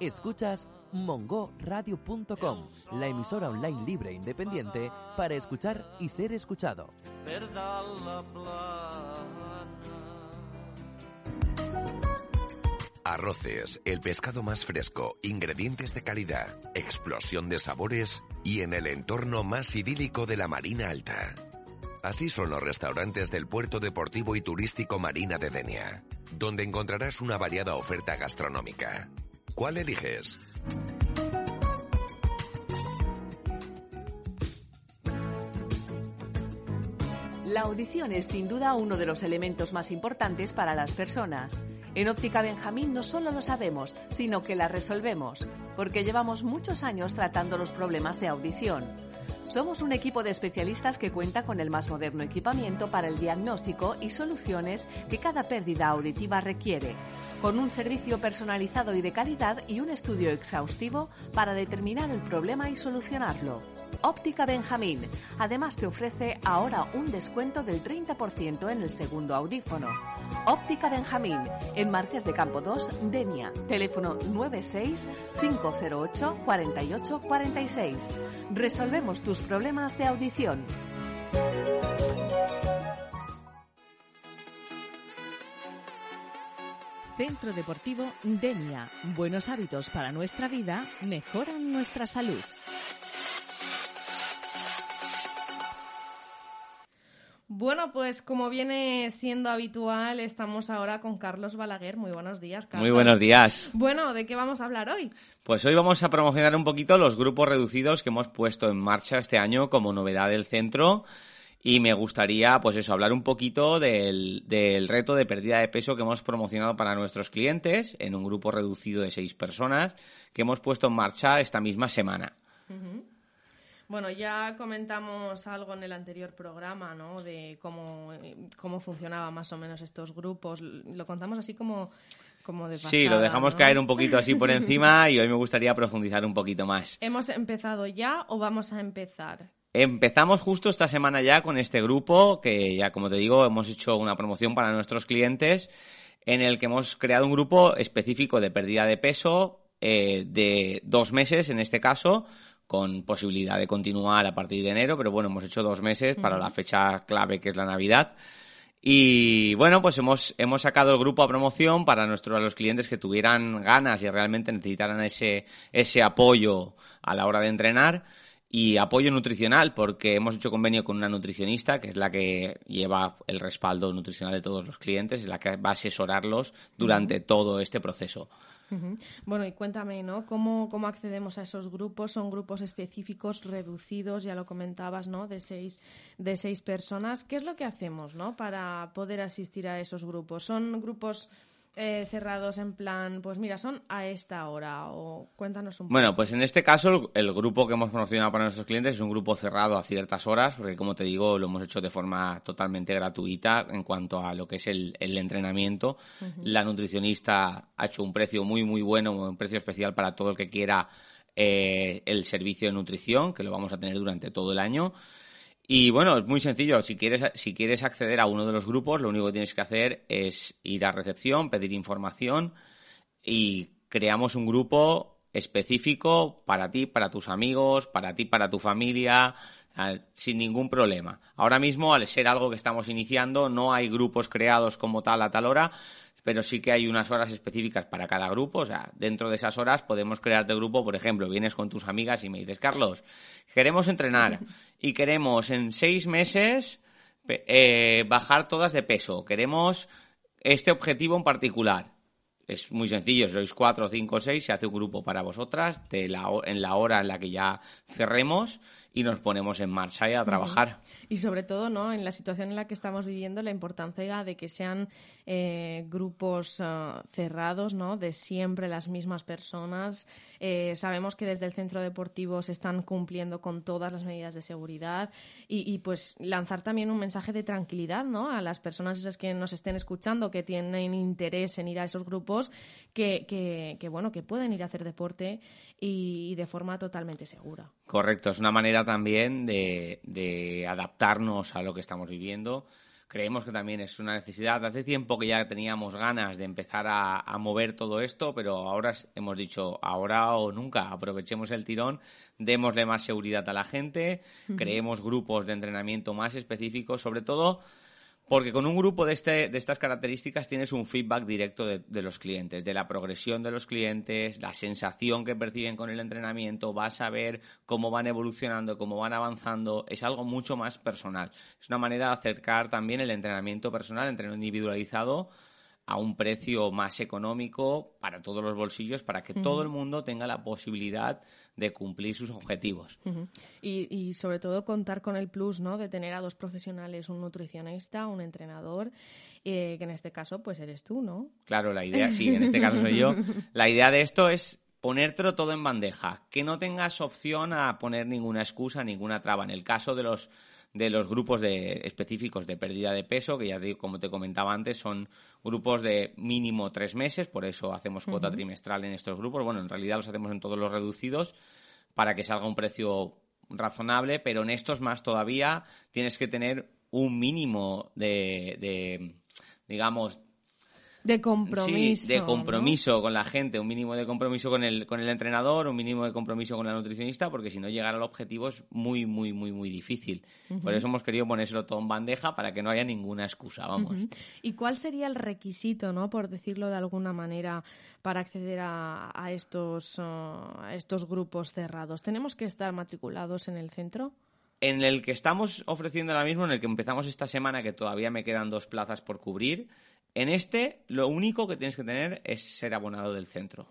Escuchas mongoradio.com, la emisora online libre e independiente para escuchar y ser escuchado. Arroces, el pescado más fresco, ingredientes de calidad, explosión de sabores y en el entorno más idílico de la Marina Alta. Así son los restaurantes del puerto deportivo y turístico Marina de Denia, donde encontrarás una variada oferta gastronómica. ¿Cuál eliges? La audición es sin duda uno de los elementos más importantes para las personas. En Óptica Benjamín no solo lo sabemos, sino que la resolvemos, porque llevamos muchos años tratando los problemas de audición. Somos un equipo de especialistas que cuenta con el más moderno equipamiento para el diagnóstico y soluciones que cada pérdida auditiva requiere, con un servicio personalizado y de calidad y un estudio exhaustivo para determinar el problema y solucionarlo. Óptica Benjamín. Además te ofrece ahora un descuento del 30% en el segundo audífono. Óptica Benjamín, en Marqués de Campo 2, Denia. Teléfono 96 508 48 46. Resolvemos tus problemas de audición. Centro Deportivo Denia. Buenos hábitos para nuestra vida mejoran nuestra salud. Bueno, pues como viene siendo habitual, estamos ahora con Carlos Balaguer. Muy buenos días, Carlos. Muy buenos días. Bueno, ¿de qué vamos a hablar hoy? Pues hoy vamos a promocionar un poquito los grupos reducidos que hemos puesto en marcha este año como novedad del centro. Y me gustaría, pues eso, hablar un poquito del, del reto de pérdida de peso que hemos promocionado para nuestros clientes en un grupo reducido de seis personas que hemos puesto en marcha esta misma semana. Bueno, ya comentamos algo en el anterior programa, ¿no? De cómo, cómo funcionaban más o menos estos grupos. Lo contamos así como, como de pasada, Sí, lo dejamos ¿no? caer un poquito así por encima y hoy me gustaría profundizar un poquito más. ¿Hemos empezado ya o vamos a empezar? Empezamos justo esta semana ya con este grupo que ya, como te digo, hemos hecho una promoción para nuestros clientes en el que hemos creado un grupo específico de pérdida de peso eh, de dos meses en este caso con posibilidad de continuar a partir de enero, pero bueno, hemos hecho dos meses para la fecha clave que es la Navidad. Y bueno, pues hemos, hemos sacado el grupo a promoción para nuestros, los clientes que tuvieran ganas y realmente necesitaran ese, ese apoyo a la hora de entrenar y apoyo nutricional porque hemos hecho convenio con una nutricionista que es la que lleva el respaldo nutricional de todos los clientes y la que va a asesorarlos durante todo este proceso. Bueno, y cuéntame, ¿no? ¿Cómo, ¿Cómo accedemos a esos grupos? Son grupos específicos, reducidos, ya lo comentabas, ¿no? De seis, de seis personas. ¿Qué es lo que hacemos, ¿no? Para poder asistir a esos grupos. ¿Son grupos eh, cerrados en plan, pues mira, son a esta hora? O cuéntanos un poco. Bueno, pues en este caso el, grupo que hemos promocionado para nuestros clientes es un grupo cerrado a ciertas horas, porque como te digo, lo hemos hecho de forma totalmente gratuita en cuanto a lo que es el, el entrenamiento. La nutricionista ha hecho un precio muy, muy bueno, un precio especial para todo el que quiera eh, el servicio de nutrición, que lo vamos a tener durante todo el año. Y bueno, es muy sencillo. Si quieres, si quieres acceder a uno de los grupos, lo único que tienes que hacer es ir a recepción, pedir información y creamos un grupo específico para ti, para tus amigos, para ti, para tu familia, sin ningún problema. Ahora mismo, al ser algo que estamos iniciando, no hay grupos creados como tal a tal hora, pero sí que hay unas horas específicas para cada grupo. O sea, dentro de esas horas podemos crearte grupo, por ejemplo, vienes con tus amigas y me dices, Carlos, queremos entrenar y queremos en seis meses eh, bajar todas de peso. Queremos este objetivo en particular. Es muy sencillo, sois cuatro, cinco, seis, se hace un grupo para vosotras de la, en la hora en la que ya cerremos y nos ponemos en marcha y a trabajar. Y sobre todo, ¿no? En la situación en la que estamos viviendo, la importancia de que sean eh, grupos ah, cerrados, ¿no? De siempre las mismas personas. Eh, sabemos que desde el centro deportivo se están cumpliendo con todas las medidas de seguridad y, y, pues lanzar también un mensaje de tranquilidad, ¿no? A las personas esas que nos estén escuchando, que tienen interés en ir a esos grupos, que, que, que, bueno, que pueden ir a hacer deporte y, y de forma totalmente segura. Correcto, es una manera también de, de adaptarnos a lo que estamos viviendo. creemos que también es una necesidad. Hace tiempo que ya teníamos ganas de empezar a, mover todo esto, pero ahora hemos dicho ahora o nunca. Aprovechemos el tirón, démosle más seguridad a la gente, creemos grupos de entrenamiento más específicos, sobre todo porque con un grupo de, este, de estas características tienes un feedback directo de, de, los clientes, de la progresión de los clientes, la sensación que perciben con el entrenamiento, vas a ver cómo van evolucionando, cómo van avanzando, es algo mucho más personal. Es una manera de acercar también el entrenamiento personal, entrenamiento individualizado, a un precio más económico para todos los bolsillos, para que todo el mundo tenga la posibilidad de cumplir sus objetivos. y, sobre todo contar con el plus ¿no? de tener a dos profesionales, un nutricionista, un entrenador, eh, que en este caso pues eres tú, ¿no? Claro, la idea, sí, en este caso soy yo. La idea de esto es ponértelo todo en bandeja, que no tengas opción a poner ninguna excusa, ninguna traba. En el caso de los de los grupos de, específicos de pérdida de peso, que ya como te comentaba antes, son grupos de mínimo tres meses, por eso hacemos cuota trimestral en estos grupos. Bueno, en realidad los hacemos en todos los reducidos para que salga un precio razonable, pero en estos más todavía tienes que tener un mínimo de, de digamos, de compromiso. Sí, de compromiso con la gente, un mínimo de compromiso con el, con el entrenador, un mínimo de compromiso con la nutricionista, porque si no llegar al objetivo es muy, muy, muy, muy difícil. Por eso hemos querido ponérselo todo en bandeja para que no haya ninguna excusa, vamos. ¿Y cuál sería el requisito, no, por decirlo de alguna manera, para acceder a, a estos, uh, a estos grupos cerrados? ¿Tenemos que estar matriculados en el centro? En el que estamos ofreciendo ahora mismo, en el que empezamos esta semana, que todavía me quedan dos plazas por cubrir, en este, lo único que tienes que tener es ser abonado del centro.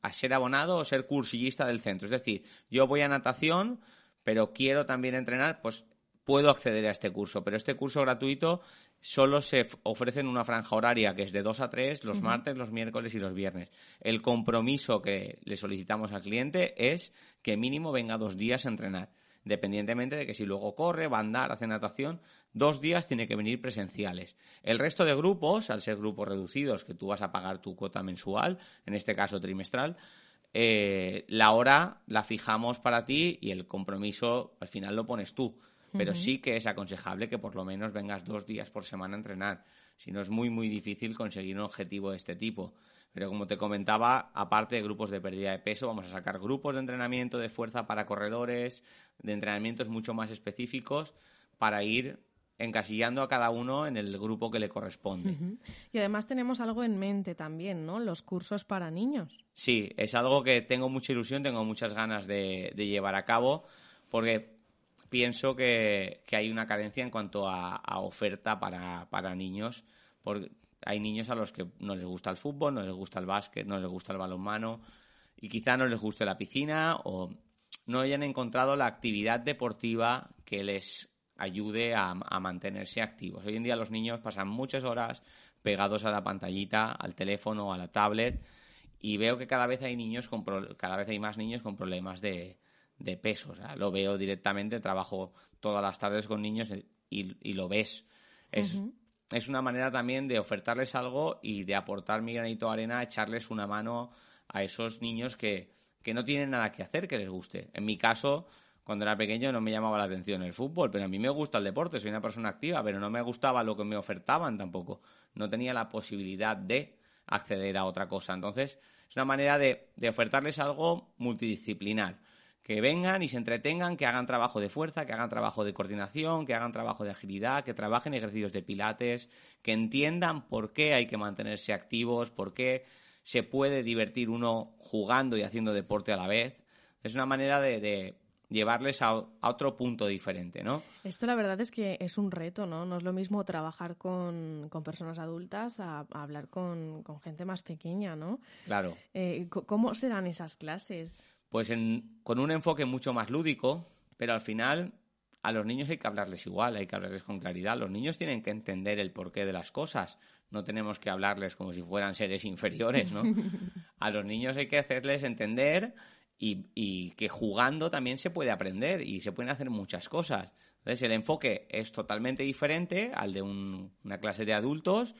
A ser abonado o ser cursillista del centro. Es decir, yo voy a natación, pero quiero también entrenar, pues puedo acceder a este curso. Pero este curso gratuito solo se ofrece en una franja horaria que es de 2 a 3 los martes, los miércoles y los viernes. El compromiso que le solicitamos al cliente es que mínimo venga dos días a entrenar. Independientemente de que si luego corre, va a andar, hace natación, dos días tiene que venir presenciales. El resto de grupos, al ser grupos reducidos, que tú vas a pagar tu cuota mensual, en este caso trimestral, eh, la hora la fijamos para ti y el compromiso al final lo pones tú. Pero sí que es aconsejable que por lo menos vengas dos días por semana a entrenar. Si no es muy, muy difícil conseguir un objetivo de este tipo. Pero como te comentaba, aparte de grupos de pérdida de peso, vamos a sacar grupos de entrenamiento de fuerza para corredores, de entrenamientos mucho más específicos para ir encasillando a cada uno en el grupo que le corresponde. Y además tenemos algo en mente también, ¿no? Los cursos para niños. Sí, es algo que tengo mucha ilusión, tengo muchas ganas de, llevar a cabo, porque pienso que, hay una carencia en cuanto a, oferta para, para niños. Porque hay niños a los que no les gusta el fútbol, no les gusta el básquet, no les gusta el balonmano y quizá no les guste la piscina o no hayan encontrado la actividad deportiva que les ayude a, mantenerse activos. Hoy en día los niños pasan muchas horas pegados a la pantallita, al teléfono, o a la tablet y veo que cada vez hay niños con cada vez hay más niños con problemas de, de peso. lo veo directamente, trabajo todas las tardes con niños y, lo ves. Es, es una manera también de ofertarles algo y de aportar mi granito de arena, echarles una mano a esos niños que, que no tienen nada que hacer que les guste. En mi caso, cuando era pequeño no me llamaba la atención el fútbol, pero a mí me gusta el deporte, soy una persona activa, pero no me gustaba lo que me ofertaban tampoco. No tenía la posibilidad de acceder a otra cosa. Entonces, es una manera de, de ofertarles algo multidisciplinar que vengan y se entretengan, que hagan trabajo de fuerza, que hagan trabajo de coordinación, que hagan trabajo de agilidad, que trabajen ejercicios de pilates, que entiendan por qué hay que mantenerse activos, por qué se puede divertir uno jugando y haciendo deporte a la vez. Es una manera de, llevarles a, otro punto diferente, ¿no? Esto la verdad es que es un reto, ¿no? No es lo mismo trabajar con, personas adultas a, hablar con, gente más pequeña, ¿no? Claro. Eh, ¿Cómo serán esas clases? Pues con un enfoque mucho más lúdico, pero al final a los niños hay que hablarles igual, hay que hablarles con claridad. Los niños tienen que entender el porqué de las cosas. No tenemos que hablarles como si fueran seres inferiores, ¿no? A los niños hay que hacerles entender y, que jugando también se puede aprender y se pueden hacer muchas cosas. Entonces el enfoque es totalmente diferente al de una clase de adultos,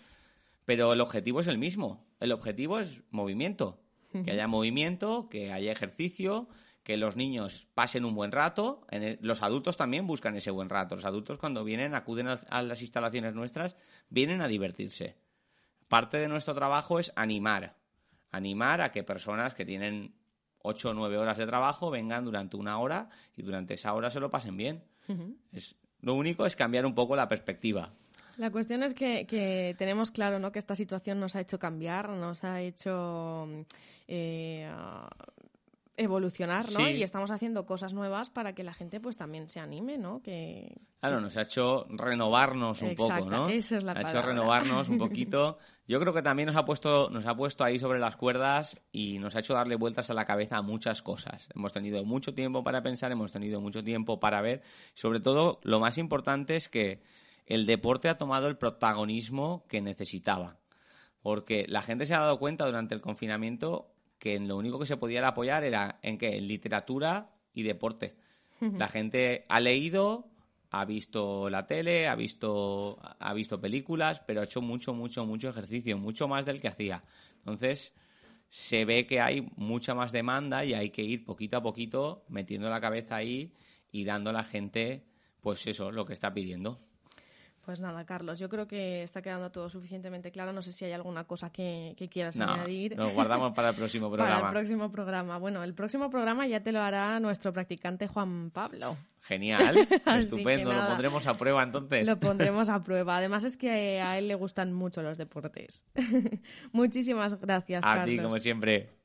pero el objetivo es el mismo. El objetivo es movimiento que haya movimiento, que haya ejercicio, que los niños pasen un buen rato, los adultos también buscan ese buen rato. Los adultos cuando vienen, acuden a, las instalaciones nuestras, vienen a divertirse. Parte de nuestro trabajo es animar, animar a que personas que tienen ocho o nueve horas de trabajo vengan durante una hora y durante esa hora se lo pasen bien. es, lo único es cambiar un poco la perspectiva. La cuestión es que, tenemos claro ¿no? que esta situación nos ha hecho cambiar, nos ha hecho eh, evolucionar, ¿no? Y estamos haciendo cosas nuevas para que la gente pues también se anime, ¿no? Que, claro, nos ha hecho renovarnos un poco, ¿no? Esa es la ha hecho renovarnos un poquito. Yo creo que también nos ha puesto nos ha puesto ahí sobre las cuerdas y nos ha hecho darle vueltas a la cabeza a muchas cosas. Hemos tenido mucho tiempo para pensar, hemos tenido mucho tiempo para ver, sobre todo lo más importante es que el deporte ha tomado el protagonismo que necesitaba. Porque la gente se ha dado cuenta durante el confinamiento que lo único que se podía apoyar era en qué, en literatura y deporte. La gente ha leído, ha visto la tele, ha visto, ha visto películas, pero ha hecho mucho, mucho, mucho ejercicio, mucho más del que hacía. Entonces, se ve que hay mucha más demanda y hay que ir poquito a poquito metiendo la cabeza ahí y dando a la gente, pues eso, lo que está pidiendo. Pues nada, Carlos, yo creo que está quedando todo suficientemente claro. No sé si hay alguna cosa que, quieras añadir. Nos guardamos para el próximo programa. para el próximo programa. Bueno, el próximo programa ya te lo hará nuestro practicante Juan Pablo. Genial, estupendo. Lo pondremos a prueba entonces. Lo pondremos a prueba. Además es que a él le gustan mucho los deportes. Muchísimas gracias, Carlos. A ti, como siempre.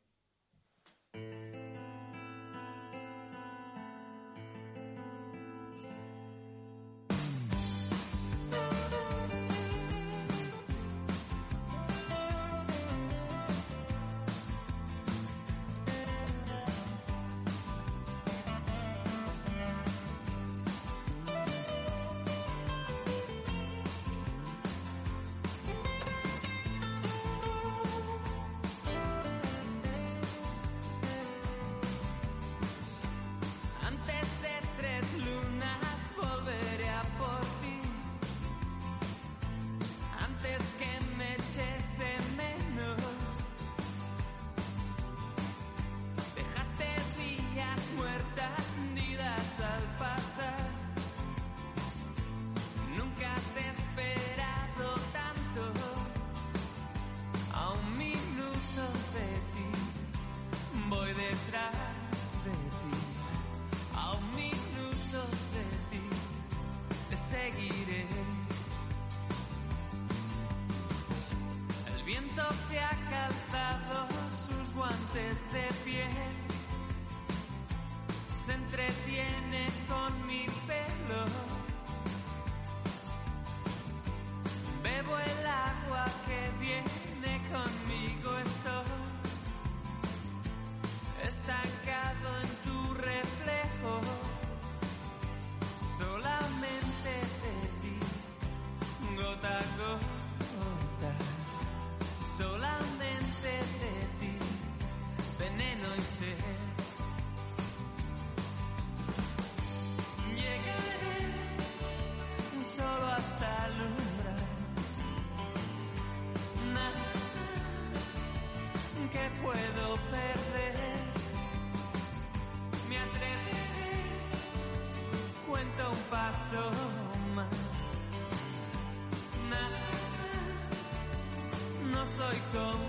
Soy como tú.